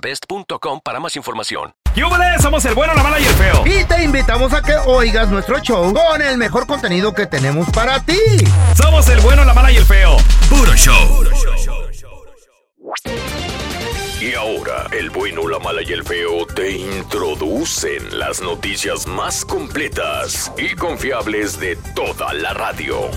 egglandsbest.com para más información. ¡Yúbales! Somos el bueno, la mala y el feo. Y te invitamos a que oigas nuestro show con el mejor contenido que tenemos para ti. Somos el bueno, la mala y el feo. Puro show. Y ahora, el bueno, la mala y el feo te introducen las noticias más completas y confiables de toda la radio.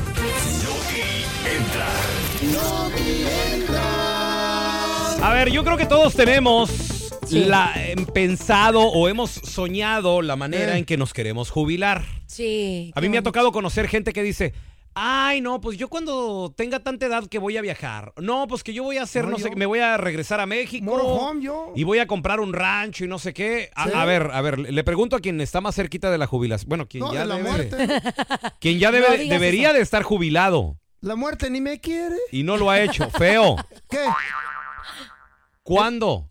A ver, yo creo que todos tenemos la, em, pensado o hemos soñado la manera Eh. en que nos queremos jubilar. Sí. A mí me ha tocado conocer gente que dice, ay, no, pues yo cuando tenga tanta edad que voy a viajar. No, pues que yo voy a hacer, No, no, sé, me voy a regresar a México. Motorhome, yo. Y voy a comprar un rancho y no sé qué. A, Sí. a ver, a ver, le pregunto a quien está más cerquita de la jubilación. Bueno, quien No, ya de la debe- muerte. Quien ya debe- debería eso. de estar jubilado La muerte ni me quiere. y no lo ha hecho. Feo. ¿Qué? ¿Cuándo?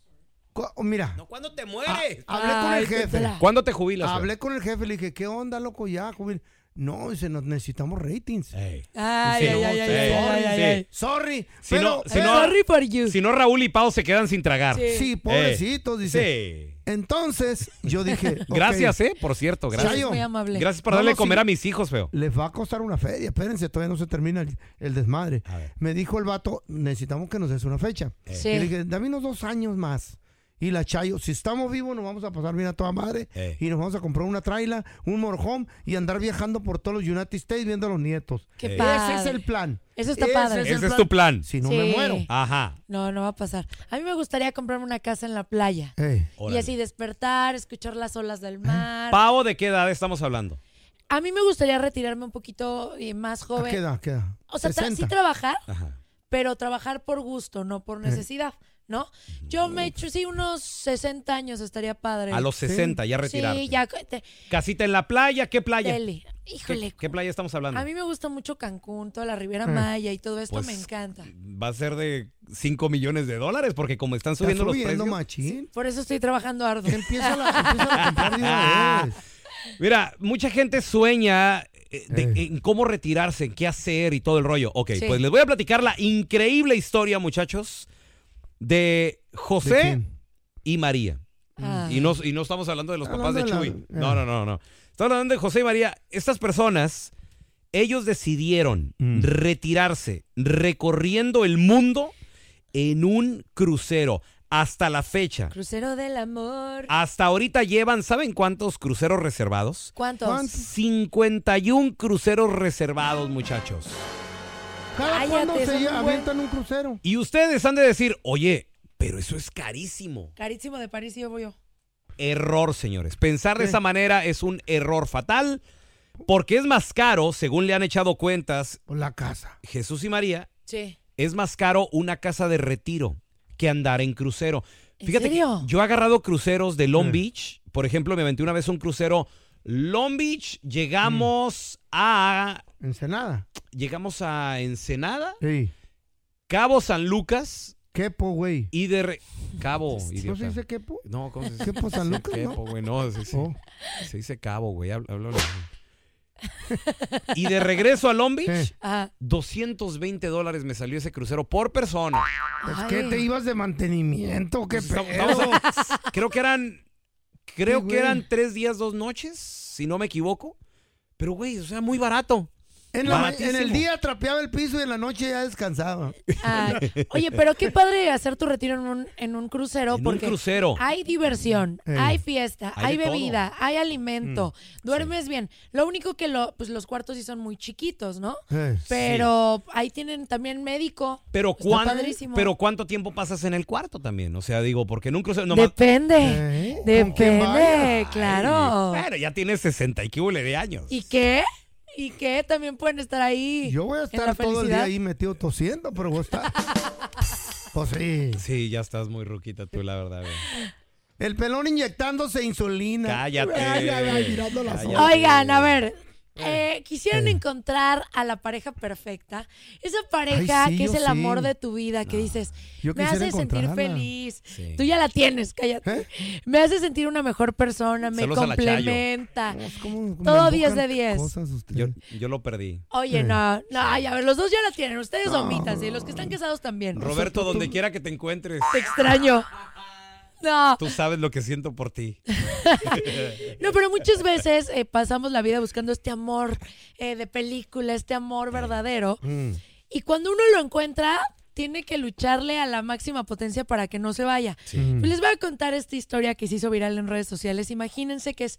Cu- Mira, ¿Cuándo te mueres? hablé con Ay, el jefe. Tetela. ¿Cuándo te jubilas? Hablé con el jefe, le dije, ¿qué onda, loco? Ya, jubil. No, dice, nos necesitamos ratings. Ey. Ay, Sí, ay, ay, ay, sí, ay, ay, ay, sí. ay. Sorry, Si pero... no- si no- Sorry for you. Si no, Raúl y Pau se quedan sin tragar. Sí. Sí, pobrecitos, dice. Sí. Entonces, yo dije... Gracias, ¿eh? Por cierto, gracias. Chayo. Muy amable. Gracias por No, darle no, comer sí. a mis hijos, feo. Les va a costar una feria, espérense, todavía no se termina el, el desmadre. Me dijo el vato, necesitamos que nos des una fecha. Sí. Y le dije, dame unos dos años más. Y la Chayo, si estamos vivos, nos vamos a pasar bien a toda madre. Ey. Y nos vamos a comprar una traila, un morhome y andar viajando por todos los United States viendo a los nietos. Qué padre. Ese es el plan. Eso está padre. el Ese es tu plan. Si no Sí. me muero. Ajá. No, no va a pasar. A mí me gustaría comprarme una casa en la playa. Ey. Órale. Y así despertar, escuchar las olas del mar. Pavo, ¿de qué edad estamos hablando? A mí me gustaría retirarme un poquito eh, más ¿A joven. qué edad? ¿Qué edad? O sea, tra- sí 60. trabajar, Ajá. pero trabajar por gusto, no por necesidad, ¿no? Yo me he hecho, sí, unos 60 años estaría padre. A los 60, ya retirarte. Sí, ya. te- Casita en la playa, ¿qué playa? tele. Híjole. ¿Qué, qué playa estamos hablando? A mí me gusta mucho Cancún, toda la Riviera Eh. Maya y todo esto Pues, me encanta. Va a ser de 5 millones de dólares, porque como están Está subiendo los precios. machín. Por eso estoy trabajando arduo. Empieza la, empieza a comprar de una vez. Mira, mucha gente sueña eh, de- Eh. en cómo retirarse, en qué hacer y todo el rollo. Ok, Sí. pues les voy a platicar la increíble historia, muchachos, de ¿De José y María. Ay. Y no, y no estamos hablando de los papás de Chuy. la- No, no, no, no. Estamos hablando de José y María. Estas personas, ellos decidieron Mm. retirarse recorriendo el mundo en un crucero. Hasta la fecha. Crucero del amor. Hasta ahorita llevan, ¿saben cuántos cruceros reservados? ¿Cuántos? ¿Cuántos? 51 cruceros reservados, muchachos. ¿Cada Cállate, cuándo se un lle- buen. avientan un crucero? Y ustedes han de decir, oye, pero eso es carísimo. Carísimo de París y yo voy yo. Error, señores. Pensar de ¿Qué? esa manera es un error fatal porque es más caro, según le han echado cuentas Por la casa. Jesús y María, Sí. es más caro una casa de retiro que andar en crucero. ¿En Fíjate que serio? yo he agarrado cruceros de Long Eh. Beach. Por ejemplo, me aventé una vez un crucero Long Beach. Llegamos a Ensenada. llegamos a Ensenada, Sí. Cabo San Lucas Quepo, güey. Y de re- Cabo, ¿No se dice quepo? No, ¿cómo se dice? ¿Quepo San Lucas, no? Quepo, güey, no, se, se- Oh. se dice cabo, güey. háblalo. y de regreso a Long Beach. Ajá. 220 dólares me salió ese crucero por persona. Pues, Ay. ¿Qué te ibas de mantenimiento? ¿Qué Pues, pedo? estamos- estamos a- creo que eran, creo Sí, que eran tres días, dos noches, si no me equivoco. Pero, güey, o sea, muy barato. En, la el día trapeaba el piso y en la noche ya descansaba. Ay, Oye, pero qué padre hacer tu retiro en un, en un crucero En un porque crucero. hay diversión, Eh. hay fiesta, Hay hay, de todo. bebida, hay alimento, Mm. duermes bien. Lo único que lo, pues los cuartos sí son muy chiquitos, ¿no? Eh. Pero ahí tienen también médico. Pero, Está ¿cuán- padrísimo. pero ¿cuánto tiempo pasas en el cuarto también? O sea, digo, porque en un crucero nomás... Depende, ¿Eh? Depende, claro. Bueno, ya tienes 60 y de años. ¿Y qué? ¿Y qué? También pueden estar ahí. Yo voy a estar todo el día ahí metido tosiendo, pero voy a estar. pues sí. Sí, ya estás muy ruquita tú, la verdad. güey. El pelón inyectándose insulina. Cállate. Ay, ay, ay, mirando las Cállate. Oigan, a ver. Eh, quisieran encontrar a la pareja perfecta, esa pareja Ay, sí, que es el amor sí. de tu vida, que dices, Yo me hace sentir feliz. Sí. Tú ya la tienes, cállate. ¿Eh? Me hace sentir una mejor persona, me Saludos complementa. Todo invocan 10 de 10. cosas ustedes. Yo, yo lo perdí. Oye, Eh. no, no, ay, a ver, los dos ya la tienen, ustedes No. omítanse, y los que están casados también. Roberto, donde quiera que te encuentres, Te extraño. No, tú sabes lo que siento por ti. no, pero muchas veces eh, pasamos la vida buscando este amor eh, de película, este amor verdadero. Mm. Y cuando uno lo encuentra, tiene que lucharle a la máxima potencia para que no se vaya. Mm. Les voy a contar esta historia que se hizo viral en redes sociales. Imagínense que es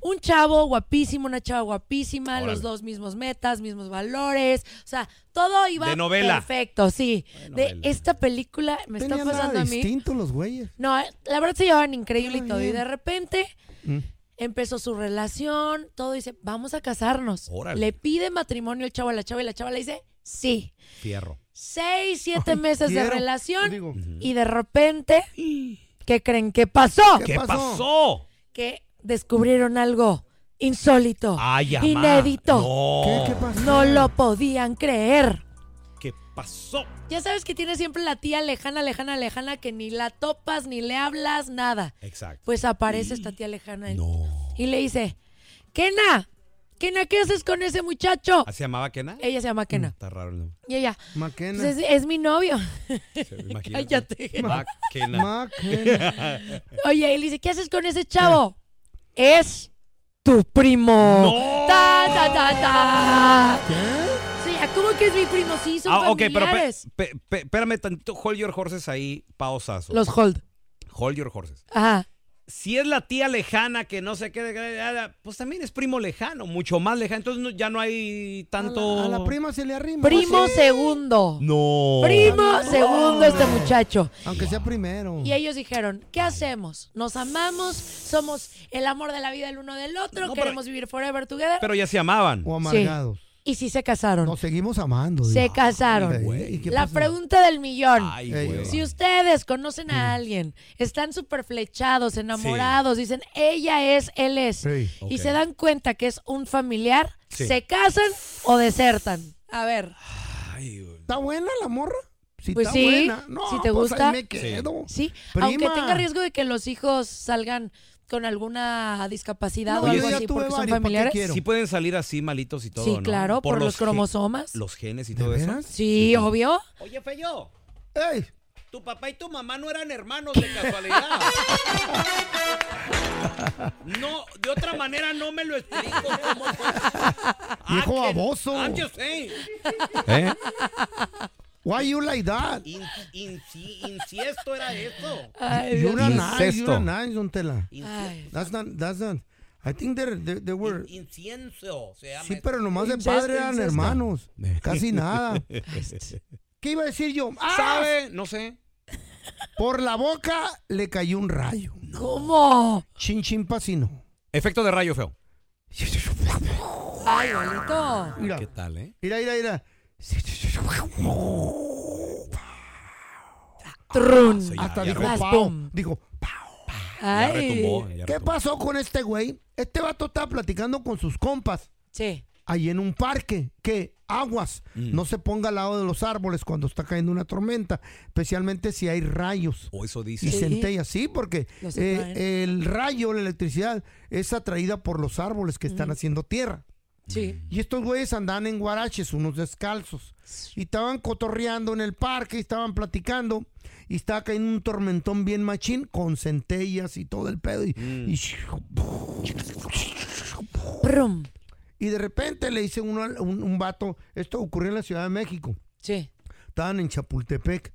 un chavo guapísimo, una chava guapísima, Órale. los dos mismos metas, mismos valores. O sea, todo iba De novela. perfecto, sí. De esta película me está nada pasando a mí. distinto los güeyes. No, la verdad se llevaban increíble y todo. Y de repente Mm. empezó su relación, todo dice, vamos a casarnos. Órale. Le pide matrimonio el chavo a la chava y la chava le dice, sí. Fierro. Seis, siete Ay, meses de relación Digo, y de repente, ¿qué creen que pasó? ¿Qué ¿Qué pasó? Que descubrieron algo insólito, Ay, amá. inédito. No. ¿Qué, qué pasó? No lo podían creer. ¿Qué pasó? Ya sabes que tiene siempre la tía lejana, lejana, lejana, que ni la topas, ni le hablas, nada. Exacto. Pues aparece esta tía lejana y- No. y le dice, Kena, Kena, ¿qué haces con ese muchacho? ¿Así se llamaba Kena? Ella se llama Kena. Está raro el nombre. Y ella, Maquena. pues es, es mi novio. Imagínate. Cállate. Maquena. Oye, le dice, ¿qué haces con ese chavo? Es tu primo. ¡No! Ta, ta, ta, ta. Sí, ¿cómo que es mi primo? Sí, son Ah, ok, pero pe- familiares. pe- pe- espérame tantito. Hold your horses ahí, pausazo. Los hold. Hold your horses. Ajá. Si es la tía lejana que no sé qué, pues también es primo lejano, mucho más lejano. Entonces no- ya no hay tanto. A la, a la prima se le arrima. Primo Sí. segundo. No. Primo segundo este muchacho. Aunque sea primero. Y ellos dijeron, ¿qué hacemos? Nos amamos, somos el amor de la vida el uno del otro, No, pero- queremos vivir forever together. Pero ya se amaban. O amargados. Y sí se casaron. Nos seguimos amando. se casaron. Ey, ¿y qué La pregunta del millón. Ay. Si ustedes conocen a alguien, están súper flechados, enamorados, dicen ella es, él es, Sí. y se dan cuenta que es un familiar, Sí. ¿se casan o desertan? A ver, Ay, güey. ¿Está buena la morra? Si Pues está sí, buena. No, si te pues gusta. ahí me quedo. sí, Prima. aunque tenga riesgo de que los hijos salgan con alguna discapacidad No, o algo así pueden salir así malitos y todo, Sí, ¿no? claro, por, los, cromosomas. Los genes y ¿De todo eso. veras? Sí, obvio. Oye, Feyo, Ey, tu papá y tu mamá no eran hermanos de casualidad. No, de otra manera no me lo explico cómo fue. Viejo Ah, baboso. I'm just saying. ¿Eh? Why you like that? In, inci- inciesto era eso. You're not nice, you're nice, don Tela. Ay. That's not, that's not. I think they're, they, they were... In- incienso se llama. Sí, pero nomás de padre eran incesto. hermanos. Casi nada. ¿Qué iba a decir yo? ¡Ah! ¿Sabe? No sé. Por la boca le cayó un rayo. ¿Cómo? Chin chin pasino. Efecto de rayo feo. Ay, bonito. Mira, ¿Qué tal, eh? mira, mira, mira. Trun. Ya, Hasta ya dijo pao. pum. Dijo, Ya Ay. retumbó. ya ¿qué retumbó. pasó con este güey? Este vato estaba platicando con sus compas Sí. ahí en un parque. Que aguas, no se ponga al lado de los árboles cuando está cayendo una tormenta, especialmente si hay rayos. O eso Y dice. Sí. centellas, sí, porque Los eh, atraen. el rayo, la electricidad, es atraída por los árboles que están haciendo tierra. Sí. Y estos güeyes andaban en guaraches, unos descalzos. Y estaban cotorreando en el parque, y estaban platicando. Y estaba cayendo un tormentón bien machín con centellas y todo el pedo. Y, y, Brum. y de repente le dice uno, un, un vato, esto ocurrió en la Ciudad de México. Sí. Estaban en Chapultepec.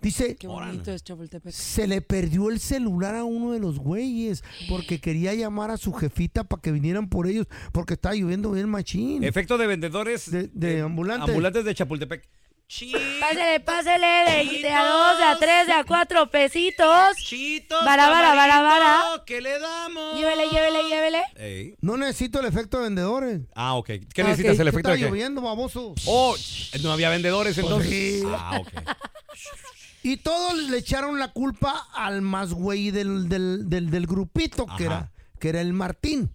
Dice, Qué bonito es Chapultepec. se le perdió el celular a uno de los güeyes porque quería llamar a su jefita para que vinieran por ellos porque estaba lloviendo bien machín. Efecto de vendedores De- de eh, ambulantes. ambulantes de Chapultepec. Pásele, pásele de, de a dos, de a tres, de a cuatro pesitos. Chitos, Vara, vara, vara, vara. ¿Qué le damos? Llévele, llévele, llévele. Ey. No necesito el efecto de vendedores. Ah, ok. ¿Qué Ah, necesitas? ¿El ¿Qué efecto está de qué? lloviendo, baboso? Oh, no había vendedores entonces. sí. Ah, ok. Y todos le echaron la culpa al más güey del, del, del, del grupito, que Ajá. era, que era el Martín.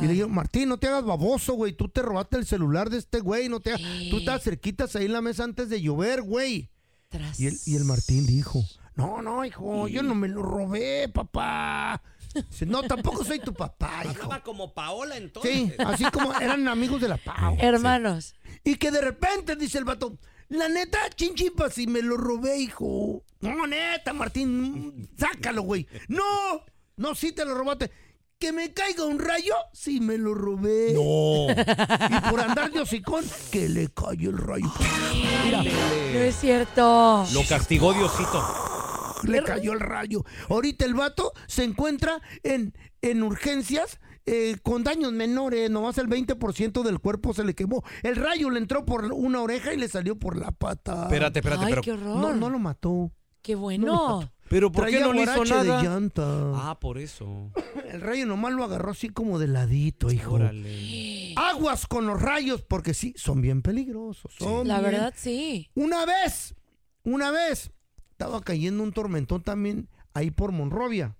Y le dijeron, Martín, no te hagas baboso, güey. Tú te robaste el celular de este güey. No te hagas- Tú estabas cerquitas ahí en la mesa antes de llover, güey. Tras. Y el, y el Martín dijo, no, no, hijo, yo no me lo robé, papá. Dice, no, tampoco soy tu papá, hijo. como Paola entonces. Sí, así como eran amigos de la Pau. Hermanos. Y que de repente dice el vato, la neta, chinchimpa, si me lo robé, hijo. No, neta, Martín, sácalo, güey. No, no, sí te lo robaste. Que me caiga un rayo, si me lo robé. No. Y por andar de hocicón, que le cayó el rayo. Mira, No es cierto. Lo castigó Diosito. le cayó el rayo. Ahorita el vato se encuentra en, en urgencias eh, con daños menores. Nomás el 20% del cuerpo se le quemó. El rayo le entró por una oreja y le salió por la pata. Espérate, espérate, Ay, pero. qué horror. No, no lo mató. Qué bueno. Pero ¿por qué Traía no le hizo guarache de nada? llanta. Ah, por eso. El rayo nomás lo agarró así como de ladito, hijo. Órale. Aguas con los rayos, porque sí, son bien peligrosos. son La bien- verdad, sí. Una vez, una vez, estaba cayendo un tormentón también ahí por Monrovia.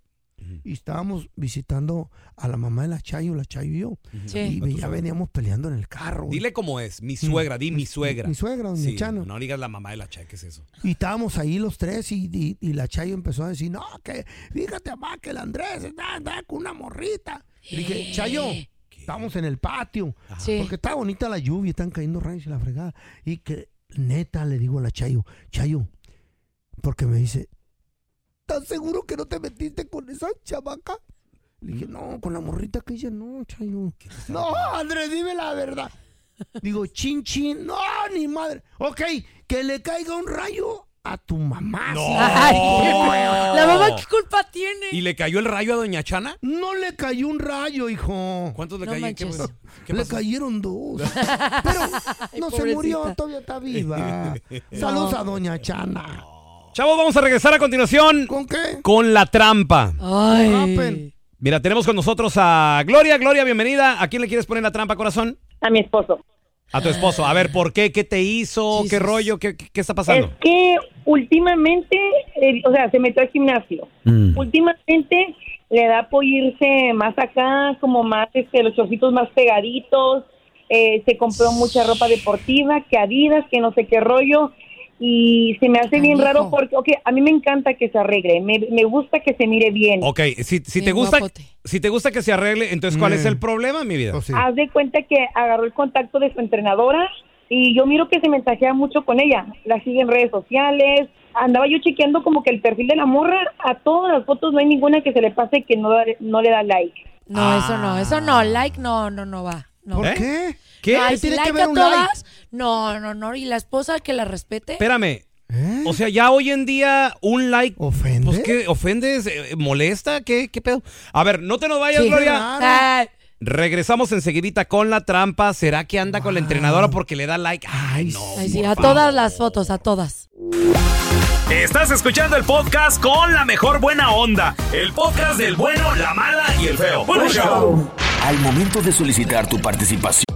Y estábamos visitando a la mamá de la Chayo, la Chayo y yo. Sí. Y ya veníamos peleando en el carro. güey. Dile cómo es. Mi suegra, di mi suegra. Mi suegra, doña Sí, Chana. no digas la mamá de la Chay, ¿qué es eso? Y estábamos ahí los tres y, y- y la Chayo empezó a decir, no, que fíjate, mamá, que el Andrés está, está con una morrita. Y dije, Chayo, estamos en el patio. Sí. Porque está bonita la lluvia, están cayendo rayos y la fregada. Y que neta le digo a la Chayo, Chayo, porque me dice, ¿estás seguro que no te metiste con esa chavaca? Le dije, no, con la morrita que ella no, Chayo. No, Andrés, dime la verdad. Digo, chin, chin, no, ni madre. Ok, que le caiga un rayo a tu mamá. No. Ay. La mamá, ¿qué culpa tiene? ¿Y le cayó el rayo a Doña Chana? No le cayó un rayo, hijo. ¿Cuántos le No cayeron? ¿Qué, qué Le cayeron dos. Pero no se murió, todavía está viva. Saludos a Doña Chana. Chavos, vamos a regresar a continuación ¿Con qué? con la trampa. Ay. Mira, tenemos con nosotros a Gloria. Gloria, bienvenida. ¿A quién le quieres poner la trampa, corazón? a mi esposo. A tu esposo. A ver, ¿por qué? ¿Qué te hizo? ¿Qué rollo? ¿Qué, qué- qué está pasando? Es que últimamente, eh, o sea, se metió al gimnasio. Mm. Últimamente le da por irse más acá, como más, este, los chorcitos más pegaditos. Eh, se compró mucha ropa deportiva, que Adidas, que no sé qué rollo. Y se me hace bien raro porque, ok, a mí me encanta que se arregle. Me, me gusta que se mire bien. Ok, si, si te gusta, guapote. si te gusta que se arregle, entonces ¿cuál Mm. es el problema, mi vida? Oh, sí. Haz de cuenta que agarró el contacto de su entrenadora y yo miro que se mensajea mucho con ella. La sigue en redes sociales. Andaba yo chequeando como que el perfil de la morra, a todas las fotos no hay ninguna que se le pase que no, no le da like. No, eso no, eso no. Like no, no, no va. No. ¿Por ¿Eh? qué? ¿Qué? Ay, ¿Qué si tiene que like ver a un like? todas. No, no, no. Y la esposa que la respete. Espérame. ¿Eh? O sea, ya hoy en día un like... ¿Ofende? Pues, ¿qué? ¿Ofendes? Eh, ¿Molesta? ¿Qué, ¿Qué pedo? A ver, no te nos vayas, Sí. Gloria. Ay, Regresamos enseguidita con la trampa. ¿Será que anda con la entrenadora porque le da like? Ay, no. ay, sí, a favor. todas las fotos, a todas. Estás escuchando el podcast con la mejor buena onda. El podcast del bueno, la mala y el feo. Bueno, show. Al momento de solicitar tu participación,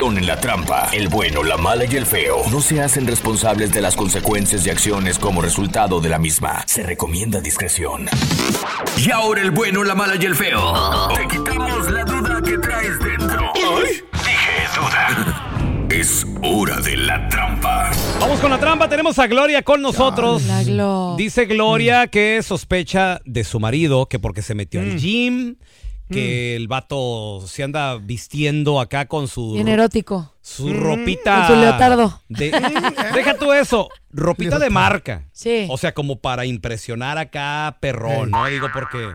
Con en la trampa, el bueno, la mala y el feo no se hacen responsables de las consecuencias y acciones como resultado de la misma. Se recomienda discreción. Y ahora el bueno, la mala y el feo. Te quitamos la duda que traes dentro. Dije duda. Es hora de la trampa. Vamos con la trampa. Tenemos a Gloria con nosotros. Glo. Dice Gloria que sospecha de su marido que porque se metió Mm. al gym, que el vato se anda vistiendo acá con su, Bien erótico. su ropita. Con su leotardo. de- deja tú eso. Ropita de marca. Sí. O sea, como para impresionar acá, perrón, ¿no? Digo, porque.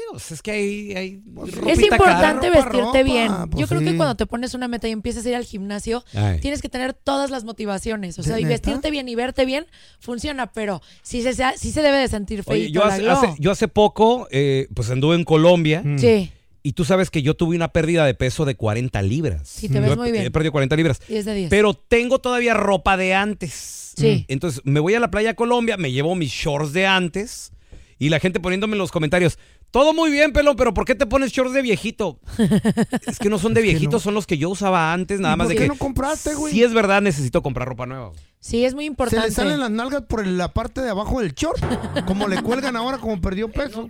Digo, pues es que hay. hay Es ropita importante ropa, vestirte ropa, bien. pues Yo creo que cuando te pones una meta y empiezas a ir al gimnasio, Ay. tienes que tener todas las motivaciones. O ¿De sea, y neta? vestirte bien y verte bien funciona, pero sí se, sí se debe de sentir feito Oye, yo hace, Glo. hace- yo hace poco, eh, pues anduve en Colombia. Sí, Y tú sabes que yo tuve una pérdida de peso de 40 libras. Sí, te ves Yo muy bien. He perdido 40 libras. 10 de 10. Pero tengo todavía ropa de antes. Sí. Entonces me voy a la playa de Colombia, me llevo mis shorts de antes y la gente poniéndome en los comentarios. Todo muy bien, pelón, pero ¿por qué te pones shorts de viejito? es que no son de Es que viejito, no. son los que yo usaba antes, nada ¿Y más por de qué que. no compraste, güey? Si es verdad, necesito comprar ropa nueva. sí, es muy Se importante. le salen las nalgas por la parte de abajo del short. Como le cuelgan ahora, como perdió peso.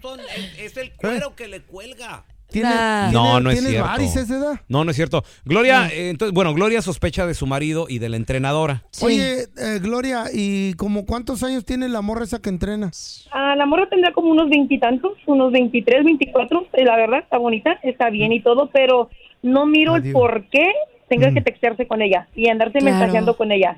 es el cuero que le cuelga. ¿Tiene, Nah. No, no es ¿tienes cierto. varices de edad? No, no es cierto. Gloria, eh, entonces, bueno, Gloria sospecha de su marido y de la entrenadora. Sí. Oye, eh, Gloria, ¿y como cuántos años tiene la morra esa que entrena? Ah, la morra tendrá como unos veintitantos, unos 23, 24. eh, La verdad, está bonita, está bien y todo, pero no miro el por qué tenga Mm. que textearse con ella y andarse Claro. mensajeando con ella.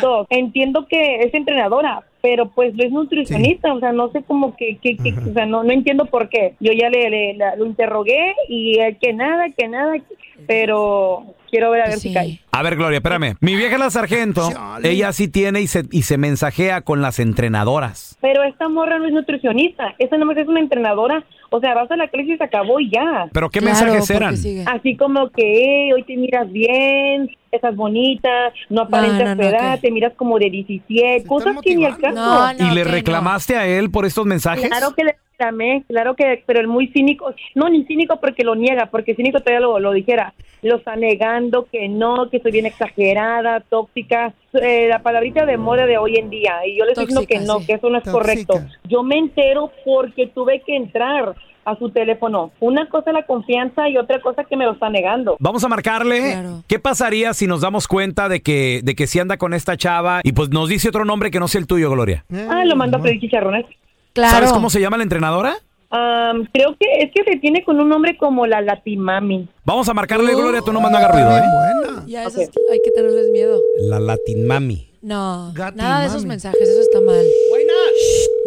Dos, entiendo que es entrenadora, pero pues no es nutricionista, o sea, no sé cómo que, que, que- o sea, no, no entiendo por qué. Yo ya le, le- la- lo interrogué y eh, que nada, que nada, pero quiero ver a ver si cae. A ver, Gloria, espérame. Mi vieja la sargento, Chale. ella sí tiene y se, y se mensajea con las entrenadoras. Pero esta morra no es nutricionista, esta nomás es una entrenadora, o sea, vas a la se acabó y ya. ¿Pero qué Claro, mensajes eran? Así como que "Eh, hoy te miras bien, estás bonita, no aparentas no, edad, te miras como de 17, Se cosas que ni al caso. motivando. No, no, ¿Y le reclamaste a él por estos mensajes? Claro que le claro que, pero el muy cínico, no ni cínico porque lo niega, porque cínico todavía lo, lo dijera, lo está negando, que no, que soy bien exagerada, tóxica, eh, la palabrita de moda de hoy en día, y yo le estoy diciendo que no, sí. que eso no es Tóxica. correcto. Yo me entero porque tuve que entrar a su teléfono. Una cosa es la confianza y otra cosa que me lo está negando. Vamos a marcarle. Claro. ¿Qué pasaría si nos damos cuenta de que, de que sí anda con esta chava y pues nos dice otro nombre que no sea el tuyo, Gloria? Ah, lo mando a pedir chicharrones. Claro. ¿Sabes cómo se llama la entrenadora? Creo que es que se tiene con un nombre como la Latimami. Vamos a marcarle, Uh. Gloria, tú no no hagas ruido, ¿eh? Buena. Ya esos hay que tenerles miedo. La Latin Mami. No, nada de esos mensajes, eso está mal. Buena.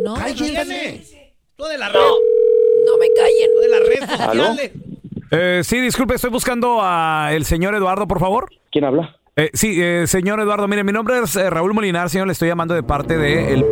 No, Cállense. Tú de la red. no me callen. Tú de las redes sociales. Eh, sí, disculpe, estoy buscando a el señor Eduardo, por favor. ¿Quién habla? Eh, sí, eh, señor Eduardo, mire, mi nombre es eh, Raúl Molinar, señor, le estoy llamando de parte de el...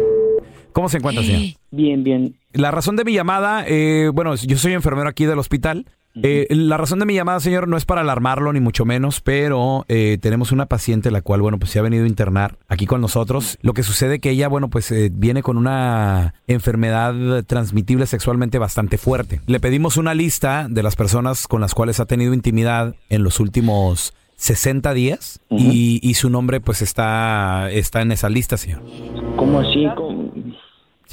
¿Cómo se encuentra, señor? Bien, bien. La razón de mi llamada, eh, bueno, yo soy enfermero aquí del hospital Eh, la razón de mi llamada, señor, no es para alarmarlo ni mucho menos, pero eh, tenemos una paciente la cual, bueno, pues se ha venido a internar aquí con nosotros. Lo que sucede que ella, bueno, pues eh, viene con una enfermedad transmitible sexualmente bastante fuerte. Le pedimos una lista de las personas con las cuales ha tenido intimidad en los últimos 60 días y, y su nombre pues está, está en esa lista, señor. ¿Cómo así? ¿Cómo?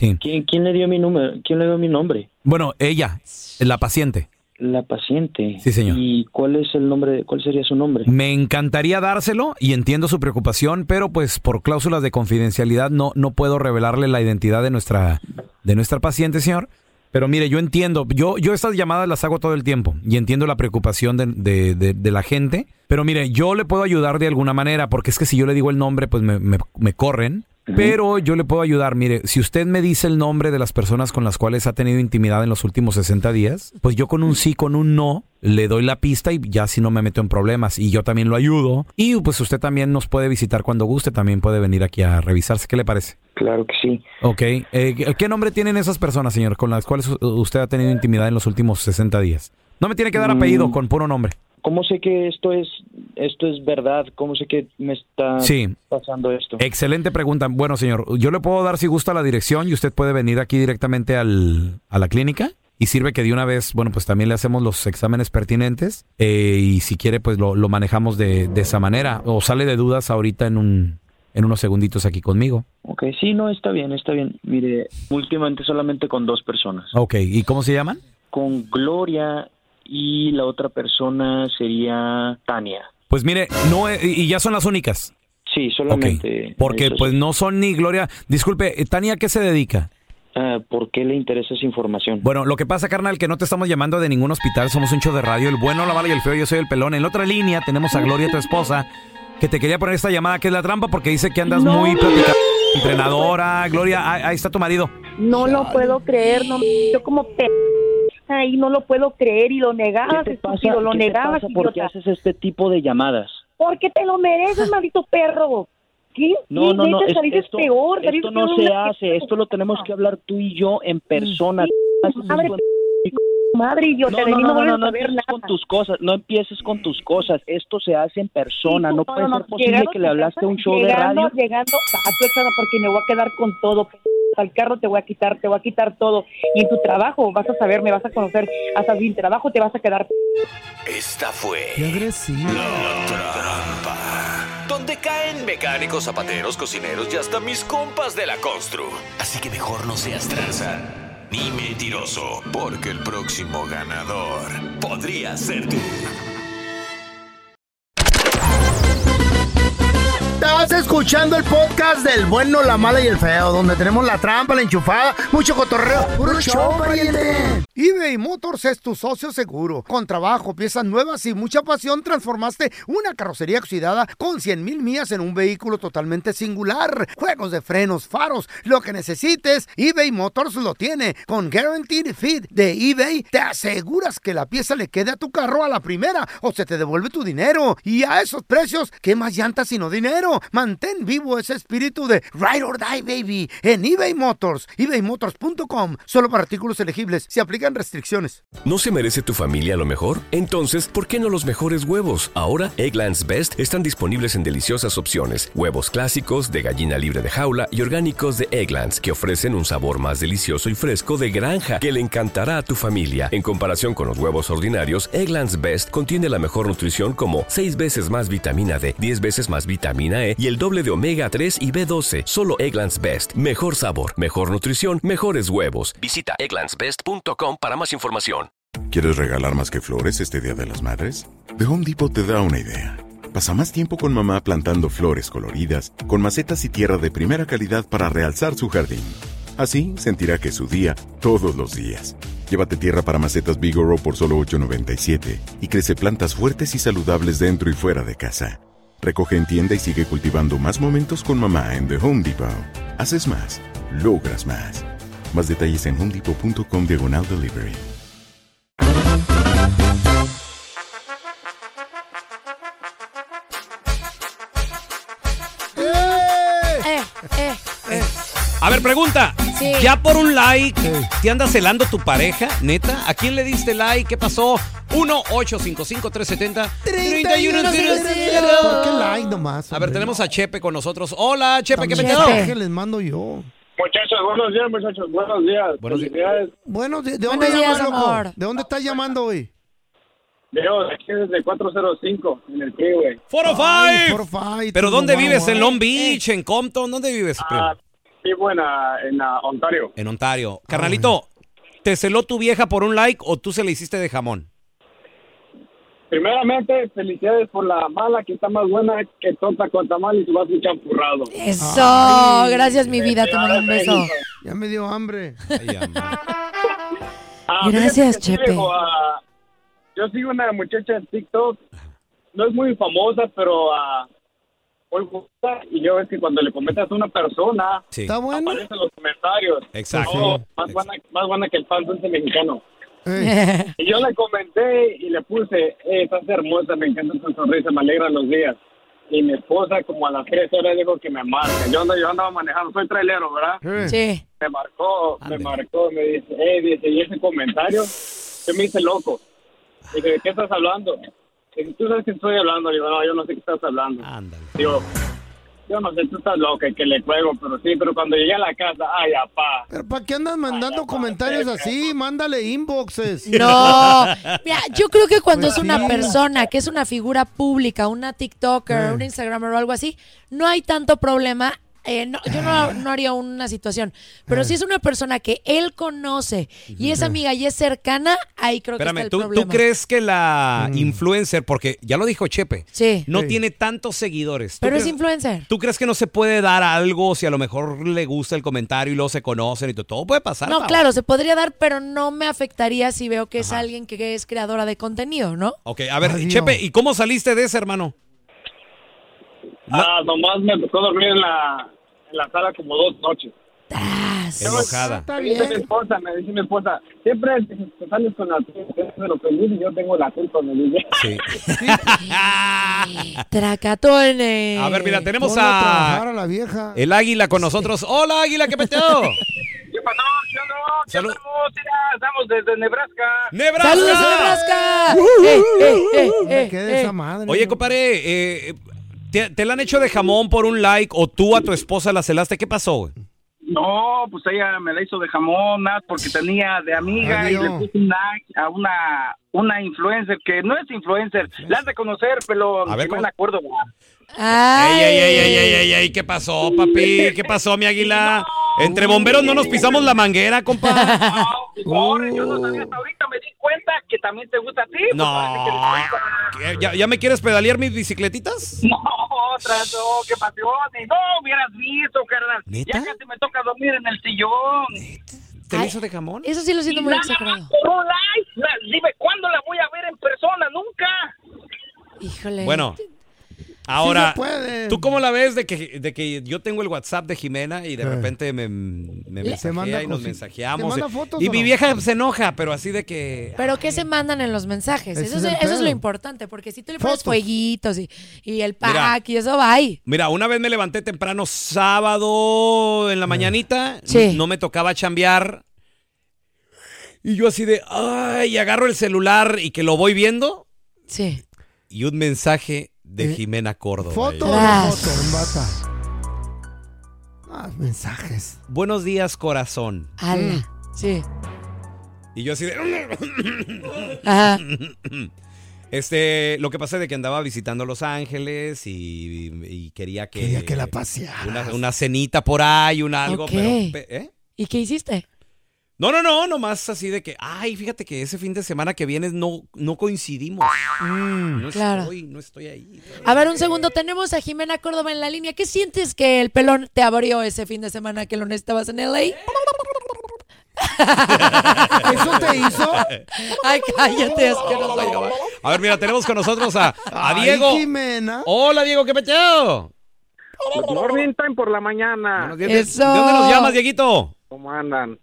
Sí. ¿Quién, quién le dio mi número? ¿Quién le dio mi nombre? Bueno, ella, la paciente. La paciente. Sí, señor. ¿Y cuál es el nombre? ¿Cuál sería su nombre? Me encantaría dárselo y entiendo su preocupación, pero pues por cláusulas de confidencialidad no, no puedo revelarle la identidad de nuestra, de nuestra paciente, señor. Pero mire, yo entiendo, yo, yo estas llamadas las hago todo el tiempo y entiendo la preocupación de, de- de- de la gente. Pero mire, yo le puedo ayudar de alguna manera, porque es que si yo le digo el nombre, pues me, me- me corren. Pero yo le puedo ayudar. Mire, si usted me dice el nombre de las personas con las cuales ha tenido intimidad en los últimos 60 días, pues yo con un sí, con un no, le doy la pista y ya si no me meto en problemas. Y yo también lo ayudo. Y pues usted también nos puede visitar cuando guste, también puede venir aquí a revisarse. ¿Qué le parece? Claro que sí. Ok. Eh, ¿qué- ¿Qué nombre tienen esas personas, señor, con las cuales usted ha tenido intimidad en los últimos 60 días? No me tiene que dar Mm. apellido, con puro nombre. ¿Cómo sé que esto es esto es verdad? ¿Cómo sé que me está Sí. pasando esto? Excelente pregunta. Bueno, señor, yo le puedo dar si gusta la dirección y usted puede venir aquí directamente al, a la clínica. Y sirve que de una vez, bueno, pues también le hacemos los exámenes pertinentes. eh, y si quiere, pues lo, lo manejamos de, de esa manera. O sale de dudas ahorita en, un, en unos segunditos aquí conmigo. Ok, sí, no, está bien, está bien. Mire, últimamente solamente con dos personas. Ok, ¿y cómo se llaman? Con Gloria y la otra persona sería Tania. Pues mire, no, eh, y ya son las únicas. Sí, solamente. Porque eso pues no son ni Gloria. Disculpe, eh, Tania, ¿a qué se dedica? Ah, ¿Por qué le interesa esa información? Bueno, lo que pasa, carnal, que no te estamos llamando de ningún hospital, somos un show de radio, el bueno, la mala y el feo, yo soy el pelón. En la otra línea tenemos a Gloria, tu esposa, que te quería poner esta llamada que es la trampa porque dice que andas muy platicada. Entrenadora, Gloria, ahí, ahí está tu marido. No lo puedo creer, no, yo como pe... ahí no lo puedo creer y lo negabas, ¿Qué te pasa? estúpido, lo ¿Qué te negabas, pasa? ¿Por qué haces este tipo de llamadas? Porque te lo mereces, maldito perro. ¿Qué? No, Sí, no, no, es- esto, peor, esto saliste no se hace, esto lo tenemos que hablar tú y yo en persona. Haces Madre, esto madre No, de no, mí no, no, no, no, a no empieces nada. con tus cosas, no empieces con tus cosas, esto se hace en persona, no No, puede no, no, ser posible llegando que le hablaste a un show de llegando, radio. Llegando a tu casa porque me voy a quedar con todo. Al carro te voy a quitar, te voy a quitar todo. Y en tu trabajo vas a saber, me vas a conocer. Hasta sin trabajo te vas a quedar. p- Esta fue Qué agresivo. La Trampa. Donde caen mecánicos, zapateros, cocineros y hasta mis compas de la constru. Así que mejor no seas tranza ni mentiroso, porque el próximo ganador podría ser tú. Estás escuchando el podcast del bueno, la mala y el feo, donde tenemos la trampa, la enchufada, mucho cotorreo. ¡Puro show, pariente! eBay Motors es tu socio seguro. Con trabajo, piezas nuevas y mucha pasión, transformaste una carrocería oxidada con 100 mil millas en un vehículo totalmente singular. Juegos de frenos, faros, lo que necesites, eBay Motors lo tiene. Con Guaranteed Fit de eBay, te aseguras que la pieza le quede a tu carro a la primera o se te devuelve tu dinero. Y a esos precios, ¿qué más llantas sino dinero? Mantén vivo ese espíritu de Ride or Die, baby, en eBay Motors. ebaymotors.com. Solo para artículos elegibles. Se aplican restricciones. ¿No se merece tu familia lo mejor? Entonces, ¿por qué no los mejores huevos? Ahora, Egglands Best están disponibles en deliciosas opciones. Huevos clásicos, de gallina libre de jaula y orgánicos de Egglands, que ofrecen un sabor más delicioso y fresco de granja que le encantará a tu familia. En comparación con los huevos ordinarios, Egglands Best contiene la mejor nutrición como 6 veces más vitamina D, 10 veces más vitamina E y el doble de omega 3 y B12. Solo Egglands Best. Mejor sabor, mejor nutrición, mejores huevos. Visita egglandsbest.com para más información. ¿Quieres regalar más que flores este Día de las Madres? The Home Depot te da una idea. Pasa más tiempo con mamá plantando flores coloridas, con macetas y tierra de primera calidad para realzar su jardín. Así sentirá que es su día todos los días. Llévate tierra para macetas Bigoro por solo $8.97 y crece plantas fuertes y saludables dentro y fuera de casa. Recoge en tienda y sigue cultivando más momentos con mamá en The Home Depot. Haces más, logras más. Más detalles en homedepot.com diagonal delivery. Eh, eh, eh. A ver, pregunta. Sí. Ya por un like, ¿te anda celando tu pareja? ¿Neta? ¿A quién le diste like? ¿Qué pasó? 1-855-370-3100. ¿Por qué like nomás? A ver, tenemos a Chepe con nosotros. Hola, Chepe, ¿qué También metido? mensaje les mando yo. Muchachos, buenos días, muchachos. Buenos días. Buenos días. Bueno, ¿de, de Buenos dónde días, llamas, loco? amor. ¿De dónde estás llamando hoy? Veo aquí desde 405 en el freeway. 405. Por fight, ¿Pero dónde vives? ¿En. Long Beach? ¿En Compton? ¿Dónde vives? Ah, vivo en, ah, en ah, Ontario. En Ontario. Carnalito, ¿te celó tu vieja por un like o tú se le hiciste de jamón? Primeramente, felicidades por la mala que está más buena que tonta con tamal y se va a escuchar empurrado. Eso, Ay. gracias mi vida, te mando un beso. Ya me dio hambre. Ay. Ah, Gracias, Chepe. ah, yo sigo una muchacha en TikTok. No es muy famosa, pero ah, muy gusta. Y yo ves que cuando le comentas a una persona, Sí, ¿Está bueno? aparecen los comentarios. exacto. Oh, más, buena, más buena que el pan dulce mexicano. Y yo le comenté y le puse, eh, estás hermosa, me encanta tu sonrisa, me alegra los días. Y mi esposa como a las tres horas dijo que me marca. Yo, ando, yo andaba manejando, soy trailero, ¿verdad? Sí. Me marcó, Ande. me marcó, me dice, eh, dice, y ese comentario, yo me hice loco. Dije, ¿de qué estás hablando? Dice, ¿tú sabes que estoy hablando? Digo, no, yo no sé qué estás hablando. Ándale. Digo, yo no sé, tú estás loca, que le juego, pero sí, pero cuando llegué a la casa, ay, apá. ¿Pero para qué andas mandando comentarios así? Mándale inboxes. No, mira, yo creo que cuando Pues es una sí. persona que es una figura pública, una TikToker, Eh. una Instagramer o algo así, no hay tanto problema. Eh, no, yo no, no haría una situación, pero si es una persona que él conoce y es amiga y es cercana, ahí creo que está el ¿tú, problema. tú crees que la Mm. influencer, porque ya lo dijo Chepe, Sí, no Sí. tiene tantos seguidores? ¿Tú pero es influencer. ¿Tú crees que no se puede dar algo si a lo mejor le gusta el comentario y luego se conocen y todo? Todo puede pasar. No, claro, se podría dar, pero no me afectaría si veo que es alguien que es creadora de contenido, ¿no? Ok, a ver, Ay. Chepe, ¿y cómo saliste de ese, hermano? Ah, nomás me tocó dormir en la, en la sala como dos noches. Tras. Enojada. Está Me dice mi bien. esposa, me dice mi esposa, siempre te sales con la de lo feliz y yo tengo la culpa, me dice. Sí. Tracatones. A ver, mira, tenemos Ponle a trabajar a la vieja. el águila con nosotros. Hola, águila, ¿qué peteo? ¿Qué pasó? ¿Qué onda? ¿Qué Salud. Mira, estamos desde Nebraska. ¡Nebraska! ¡Saludos a Nebraska! Eh, eh, eh, Me eh, quedé eh. esa madre. Oye, compadre, eh, ¿te, te la han hecho de jamón por un like o tú a tu esposa la celaste? ¿Qué pasó, güey? No, pues ella me la hizo de jamón, nada, porque tenía de amiga Ay, y le puse un like a una, una influencer que no es influencer, la has de conocer, pero A ver, no me acuerdo. Ay. Ey, ey, ey, ey, ey, ey, ¿qué pasó, papi? ¿Qué pasó, mi águila? Entre bomberos no nos pisamos la manguera, compa. Pobre, yo no sabía hasta ahorita, me di cuenta que también te gusta a ti. pues, No. ¿Ya, ya me quieres pedalear mis bicicletitas? No, otras, no, qué pasión. No hubieras visto, carnal. ¿Neta? Ya casi me toca dormir en el sillón. ¿Te la Ay, hizo de jamón? Eso sí lo siento Y muy nada exagerado. más por un like. La- dime, ¿cuándo la voy a ver en persona? Nunca. Híjole. Bueno, ahora. ¿tú cómo la ves de que, de que yo tengo el WhatsApp de Jimena y de Eh. repente me, me Se mensajea manda y nos mensajeamos? ¿Te manda fotos y mi no? vieja se enoja, pero así de que... Pero ¿qué se mandan en los mensajes? Eso, es eso lo importante, porque si tú le pones fueguitos y, y el pack Mira. y eso va ahí. Mira, una vez me levanté temprano sábado en la mañanita, Sí. no me tocaba chambear. Y yo así de, ay, agarro el celular y que lo voy viendo Sí. y un mensaje de Eh, Jimena Córdoba. Foto Tras. foto, en bata. Ah, mensajes. Buenos días, corazón. Ala. Mm. Sí. Y yo así de... Ajá. Este, lo que pasa es de que andaba visitando Los Ángeles y, y quería que... Quería que la paseara. Una, una cenita por ahí, un algo, pero... pe- ¿eh? ¿Y qué hiciste? No, no, no, nomás así de que, ay, fíjate que ese fin de semana que viene no, no coincidimos. no claro. estoy, no estoy ahí. A ver, un segundo. Tenemos a Jimena Córdoba en la línea. ¿Qué sientes que el pelón te abrió ese fin de semana que lo necesitabas en LA? ¿Eso te hizo? Ay, cállate, asqueroso. A ver, mira, tenemos con nosotros a, a Ay, Diego. Jimena. Hola, Diego, ¿qué peteo? Morning time por la mañana. Buenos días. ¿De- Eso. ¿De dónde nos llamas, Dieguito? ¿Cómo andan?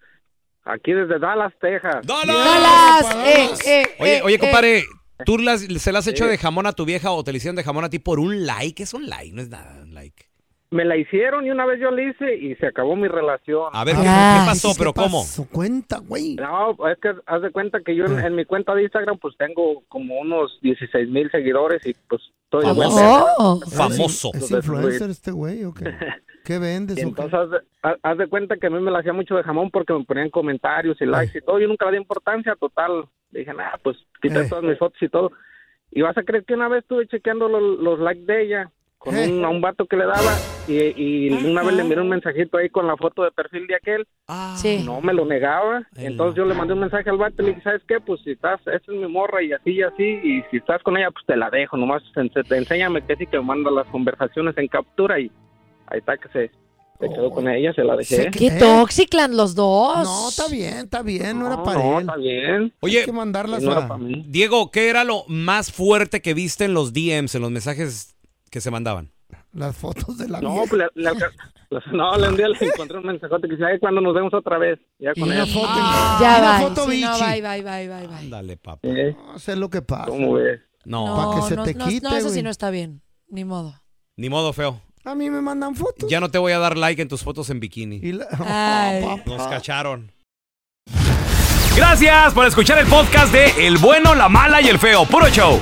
Aquí desde Dallas, Texas. ¡Dallas! Dallas. Eh, eh, Oye, eh, oye, eh. compadre, ¿tú las- se las has hecho de jamón a tu vieja o te le hicieron de jamón a ti por un like? Es un like, no es nada, un like. me la hicieron y una vez yo la hice y se acabó mi relación. A ver, ¿qué, Ah, qué pasó? ¿Qué ¿Pero cómo? pasó? Cuenta, güey. No, es que haz de cuenta que yo en, en mi cuenta de Instagram pues tengo como unos 16 mil seguidores y pues estoy de ver. Oh. Famoso. ¿Es Entonces, influencer este güey o qué? ¿Qué vendes Y o qué? entonces haz de, haz- haz de cuenta que a mí me la hacía mucho de jamón porque me ponían comentarios y likes y todo. Yo nunca le di importancia total. Dije, nada, pues quité Eh. todas mis fotos y todo. Y vas a creer que una vez estuve chequeando los, los likes de ella con Eh. un, a un vato que le daba y, y una vez le miré un mensajito ahí con la foto de perfil de aquel. Sí. No me lo negaba. El- Entonces yo le mandé un mensaje al vato y le dije, ¿sabes qué? Pues si estás, esa es mi morra y así y así. Y si estás con ella, pues te la dejo. Nomás en- te, enséñame que sí que manda las conversaciones en captura y ahí está que se, se quedó con ella, se la dejé. Qué toxiclan los dos. No, está bien, está bien, no, era para no, él. está bien. Hay Oye, que mandarlas No era a... para mí. Diego, ¿qué era lo más fuerte que viste en los DMs, en los mensajes que se mandaban? las fotos de la No, vieja. pues le, le alca- no, le un día le encontré un mensajote que dice, ay, cuando nos vemos otra vez. Ya Y con él. foto, Ya una va. foto Sí, no, bichi. bye, bye, bye, bye, bye. Ándale, papá. Eh, No sé lo que pasa. ¿Cómo ves? No, No, Pa' que se no, te no, quite, no, eso sí güey. no está bien. Ni modo. ni modo, feo. A mí me mandan fotos. Ya no te voy a dar like en tus fotos en bikini. Y la- Ay. Oh, papá. Nos cacharon. Gracias por escuchar el podcast de El bueno, la mala y el feo. Puro show.